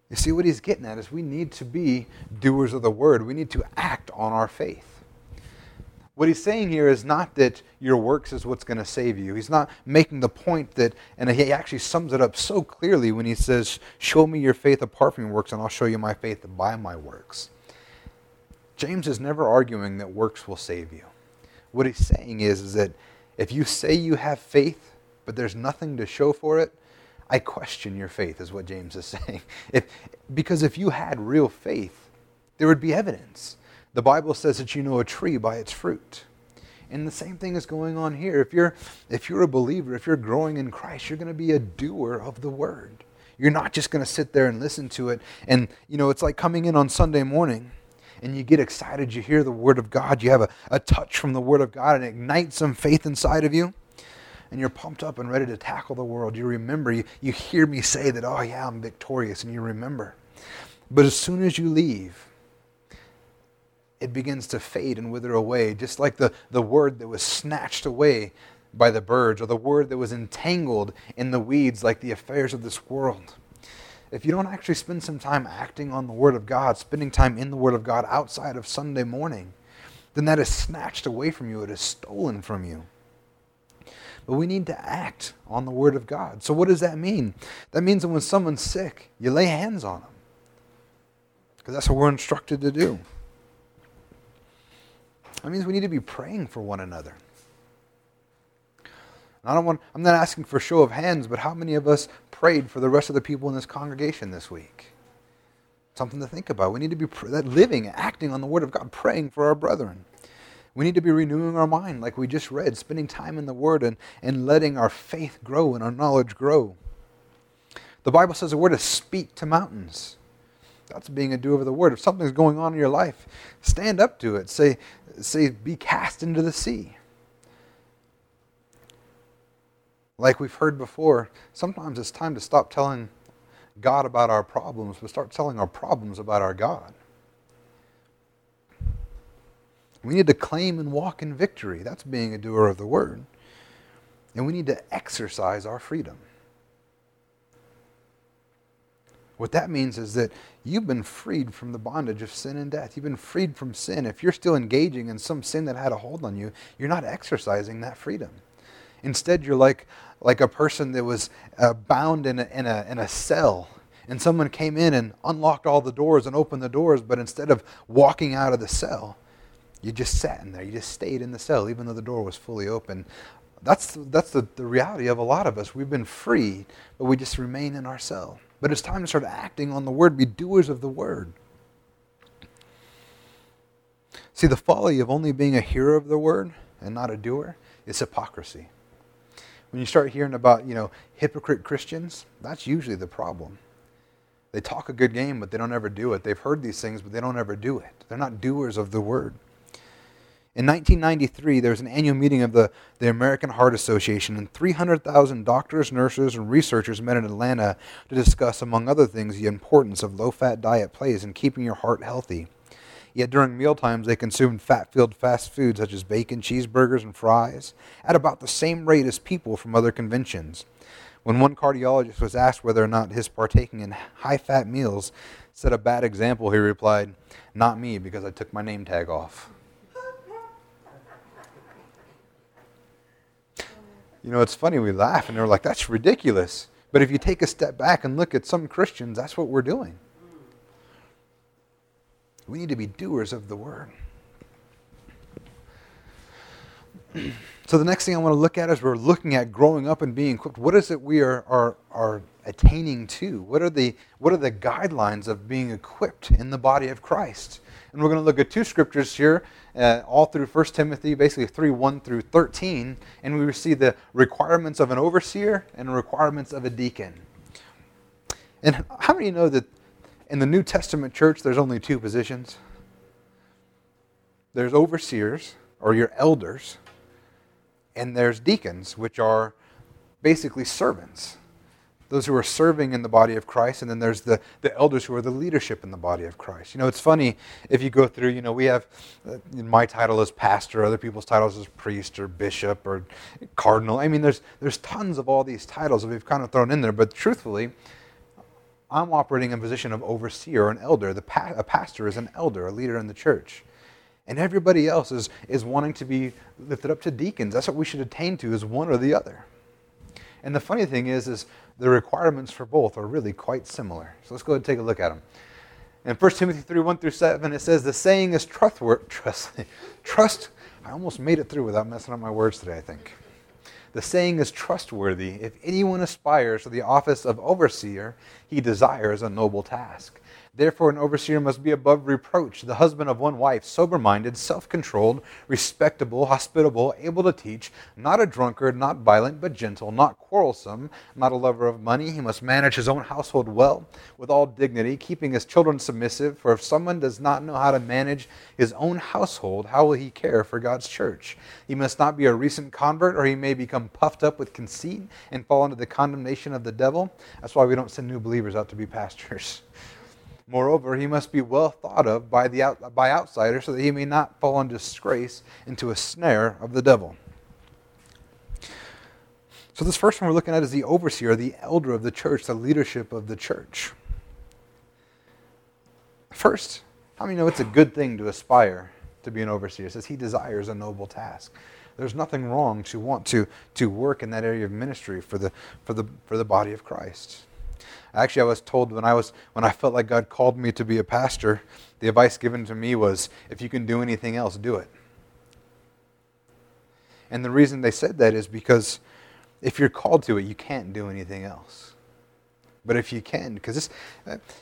You see, what he's getting at is we need to be doers of the word. We need to act on our faith. What he's saying here is not that your works is what's going to save you. He's not making the point that, and he actually sums it up so clearly when he says, Show me your faith apart from your works, and I'll show you my faith by my works. James is never arguing that works will save you. What he's saying is, is that if you say you have faith, but there's nothing to show for it, I question your faith, is what James is saying. If, because if you had real faith, there would be evidence. The Bible says that you know a tree by its fruit. And the same thing is going on here. If you're, if you're a believer, if you're growing in Christ, you're going to be a doer of the word. You're not just going to sit there and listen to it. And, you know, it's like coming in on Sunday morning and you get excited. You hear the word of God. You have a, a touch from the word of God and it ignites some faith inside of you. And you're pumped up and ready to tackle the world. You remember, you, you hear me say that, oh, yeah, I'm victorious. And you remember. But as soon as you leave, it begins to fade and wither away, just like the, the word that was snatched away by the birds, or the word that was entangled in the weeds like the affairs of this world. If you don't actually spend some time acting on the Word of God, spending time in the Word of God outside of Sunday morning, then that is snatched away from you. It is stolen from you. But we need to act on the Word of God. So, what does that mean? That means that when someone's sick, you lay hands on them. Because that's what we're instructed to do. That means we need to be praying for one another. I don't want, I'm not asking for a show of hands, but how many of us prayed for the rest of the people in this congregation this week? Something to think about. We need to be that living, acting on the Word of God, praying for our brethren. We need to be renewing our mind, like we just read, spending time in the Word and, and letting our faith grow and our knowledge grow. The Bible says that we're to speak to mountains. That's being a doer of the Word. If something's going on in your life, stand up to it. Say, say, be cast into the sea. Like we've heard before, sometimes it's time to stop telling God about our problems, but start telling our problems about our God. We need to claim and walk in victory. That's being a doer of the word. And we need to exercise our freedom. What that means is that you've been freed from the bondage of sin and death. You've been freed from sin. If you're still engaging in some sin that had a hold on you, you're not exercising that freedom. Instead, you're like, like a person that was uh, bound in a, in, a, in a cell, and someone came in and unlocked all the doors and opened the doors, but instead of walking out of the cell, you just sat in there. You just stayed in the cell, even though the door was fully open. That's, that's the, the reality of a lot of us. We've been free, but we just remain in our cell. But it's time to start acting on the word, be doers of the word. See, the folly of only being a hearer of the word and not a doer is hypocrisy. When you start hearing about, you know, hypocrite Christians, that's usually the problem. They talk a good game, but they don't ever do it. They've heard these things, but they don't ever do it. They're not doers of the word. In 1993, there was an annual meeting of the, the American Heart Association, and 300,000 doctors, nurses, and researchers met in Atlanta to discuss, among other things, the importance of low fat diet plays in keeping your heart healthy. Yet during mealtimes, they consumed fat filled fast food such as bacon, cheeseburgers, and fries at about the same rate as people from other conventions. When one cardiologist was asked whether or not his partaking in high fat meals set a bad example, he replied, Not me, because I took my name tag off. You know, it's funny, we laugh and they're like, that's ridiculous. But if you take a step back and look at some Christians, that's what we're doing. We need to be doers of the word. So the next thing I want to look at is we're looking at growing up and being equipped. What is it we are, are, are attaining to? What are, the, what are the guidelines of being equipped in the body of Christ? And we're going to look at two scriptures here, uh, all through 1 Timothy, basically 3 1 through 13. And we see the requirements of an overseer and requirements of a deacon. And how many know that in the New Testament church there's only two positions? There's overseers, or your elders, and there's deacons, which are basically servants, those who are serving in the body of Christ, and then there's the, the elders who are the leadership in the body of Christ. You know, it's funny if you go through, you know, we have, uh, my title is pastor, other people's titles is priest or bishop or cardinal. I mean, there's, there's tons of all these titles that we've kind of thrown in there, but truthfully, I'm operating in a position of overseer or an elder. The pa- a pastor is an elder, a leader in the church. And everybody else is, is wanting to be lifted up to deacons. That's what we should attain to, is one or the other. And the funny thing is, is the requirements for both are really quite similar. So let's go ahead and take a look at them. In 1 Timothy 3 1 through 7, it says, The saying is trustworthy. Trust, trust. I almost made it through without messing up my words today, I think. The saying is trustworthy. If anyone aspires to the office of overseer, he desires a noble task. Therefore, an overseer must be above reproach, the husband of one wife, sober minded, self controlled, respectable, hospitable, able to teach, not a drunkard, not violent, but gentle, not quarrelsome, not a lover of money. He must manage his own household well, with all dignity, keeping his children submissive. For if someone does not know how to manage his own household, how will he care for God's church? He must not be a recent convert, or he may become puffed up with conceit and fall into the condemnation of the devil. That's why we don't send new believers out to be pastors. Moreover, he must be well thought of by, the out, by outsiders so that he may not fall in disgrace into a snare of the devil. So, this first one we're looking at is the overseer, the elder of the church, the leadership of the church. First, how many know it's a good thing to aspire to be an overseer? It says he desires a noble task. There's nothing wrong to want to, to work in that area of ministry for the, for, the, for the body of Christ. Actually, I was told when I was when I felt like God called me to be a pastor, the advice given to me was, if you can do anything else, do it. And the reason they said that is because if you're called to it, you can't do anything else. But if you can, because this,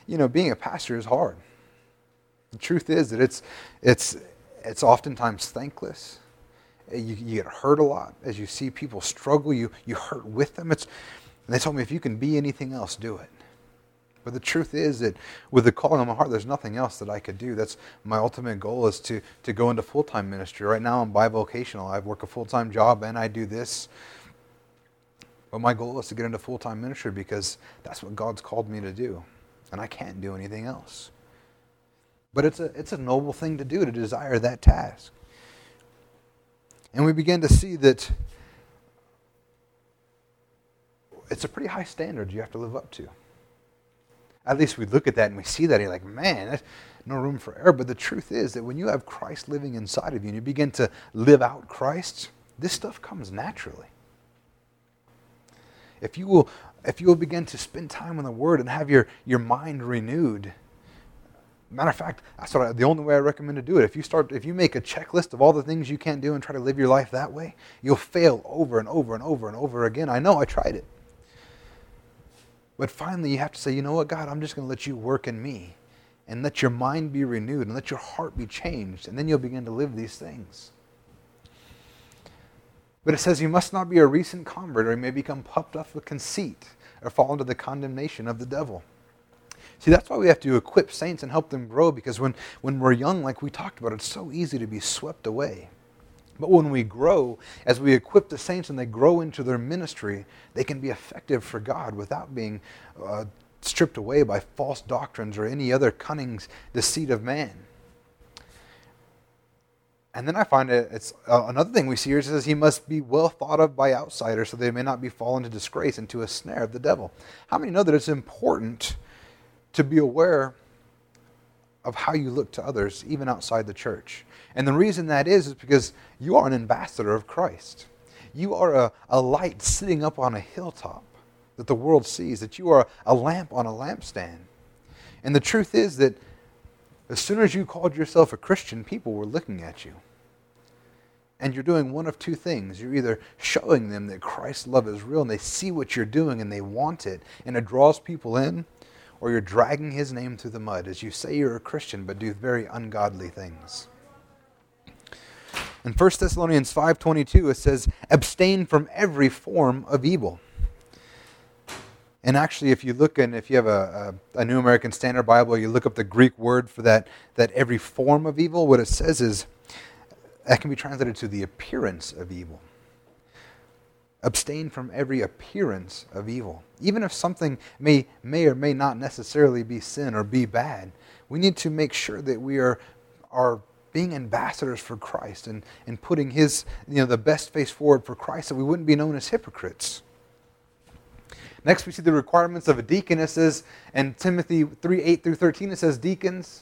you know, being a pastor is hard. The truth is that it's it's it's oftentimes thankless. You, you get hurt a lot as you see people struggle. You you hurt with them. It's and they told me if you can be anything else, do it. But the truth is that with the calling on my heart, there's nothing else that I could do. That's my ultimate goal is to, to go into full time ministry. Right now I'm bivocational. I work a full time job and I do this. But my goal is to get into full time ministry because that's what God's called me to do. And I can't do anything else. But it's a, it's a noble thing to do to desire that task. And we begin to see that it's a pretty high standard you have to live up to. At least we look at that and we see that and you're like, man, there's no room for error. But the truth is that when you have Christ living inside of you and you begin to live out Christ, this stuff comes naturally. If you will, if you will begin to spend time in the Word and have your, your mind renewed, matter of fact, that's what I, the only way I recommend to do it. If you start, if you make a checklist of all the things you can't do and try to live your life that way, you'll fail over and over and over and over again. I know I tried it. But finally, you have to say, you know what, God, I'm just going to let you work in me and let your mind be renewed and let your heart be changed. And then you'll begin to live these things. But it says you must not be a recent convert or you may become puffed up with conceit or fall into the condemnation of the devil. See, that's why we have to equip saints and help them grow because when, when we're young, like we talked about, it's so easy to be swept away. But when we grow, as we equip the saints and they grow into their ministry, they can be effective for God without being uh, stripped away by false doctrines or any other cunning deceit of man. And then I find it, it's uh, another thing we see here says he must be well thought of by outsiders so they may not be fallen into disgrace into a snare of the devil. How many know that it's important to be aware of how you look to others, even outside the church? And the reason that is, is because you are an ambassador of Christ. You are a, a light sitting up on a hilltop that the world sees, that you are a lamp on a lampstand. And the truth is that as soon as you called yourself a Christian, people were looking at you. And you're doing one of two things. You're either showing them that Christ's love is real and they see what you're doing and they want it and it draws people in, or you're dragging his name through the mud as you say you're a Christian but do very ungodly things. In 1 Thessalonians 5:22 it says abstain from every form of evil. And actually, if you look and if you have a, a, a, New American Standard Bible, you look up the Greek word for that, that every form of evil, what it says is that can be translated to the appearance of evil. Abstain from every appearance of evil. Even if something may, may or may not necessarily be sin or be bad, we need to make sure that we are, are being ambassadors for Christ and, and putting his, you know, the best face forward for Christ, that we wouldn't be known as hypocrites. Next, we see the requirements of a deacon. It says in Timothy 3 8 through 13, it says, Deacons,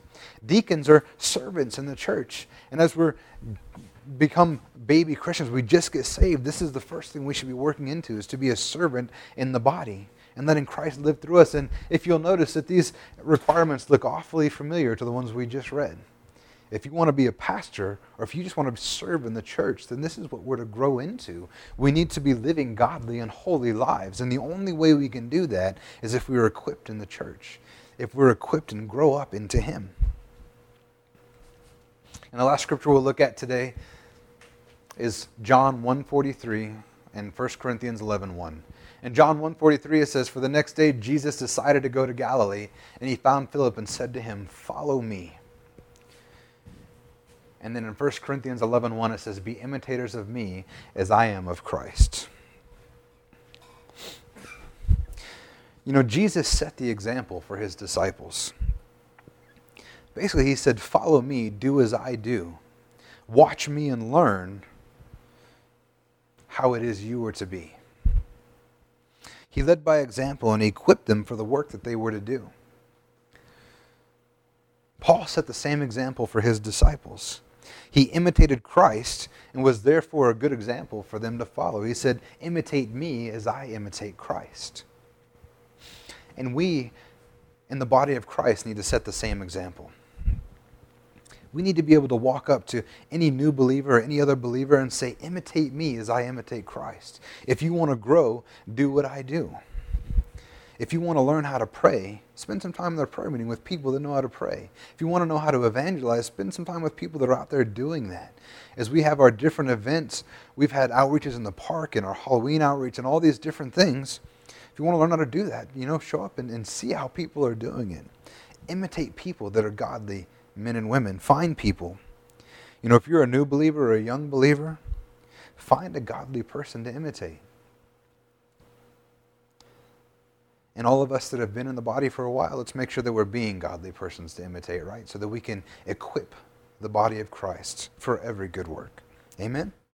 Deacons are servants in the church. And as we're become baby Christians, we just get saved, this is the first thing we should be working into is to be a servant in the body and letting Christ live through us. And if you'll notice that these requirements look awfully familiar to the ones we just read. If you want to be a pastor or if you just want to serve in the church, then this is what we're to grow into. We need to be living godly and holy lives. And the only way we can do that is if we are equipped in the church, if we're equipped and grow up into Him. And the last scripture we'll look at today is John 1:43 and 1 Corinthians 11:1. 1. In John 1:43 it says for the next day Jesus decided to go to Galilee and he found Philip and said to him, "Follow me." And then in 1 Corinthians 11:1 1, it says, "Be imitators of me as I am of Christ." You know, Jesus set the example for his disciples. Basically, he said, Follow me, do as I do. Watch me and learn how it is you are to be. He led by example and equipped them for the work that they were to do. Paul set the same example for his disciples. He imitated Christ and was therefore a good example for them to follow. He said, Imitate me as I imitate Christ. And we, in the body of Christ, need to set the same example. We need to be able to walk up to any new believer or any other believer and say, Imitate me as I imitate Christ. If you want to grow, do what I do. If you want to learn how to pray, spend some time in their prayer meeting with people that know how to pray. If you want to know how to evangelize, spend some time with people that are out there doing that. As we have our different events, we've had outreaches in the park and our Halloween outreach and all these different things. If you want to learn how to do that, you know, show up and, and see how people are doing it. Imitate people that are godly men and women. Find people. You know, if you're a new believer or a young believer, find a godly person to imitate. And all of us that have been in the body for a while, let's make sure that we're being godly persons to imitate, right? So that we can equip the body of Christ for every good work. Amen?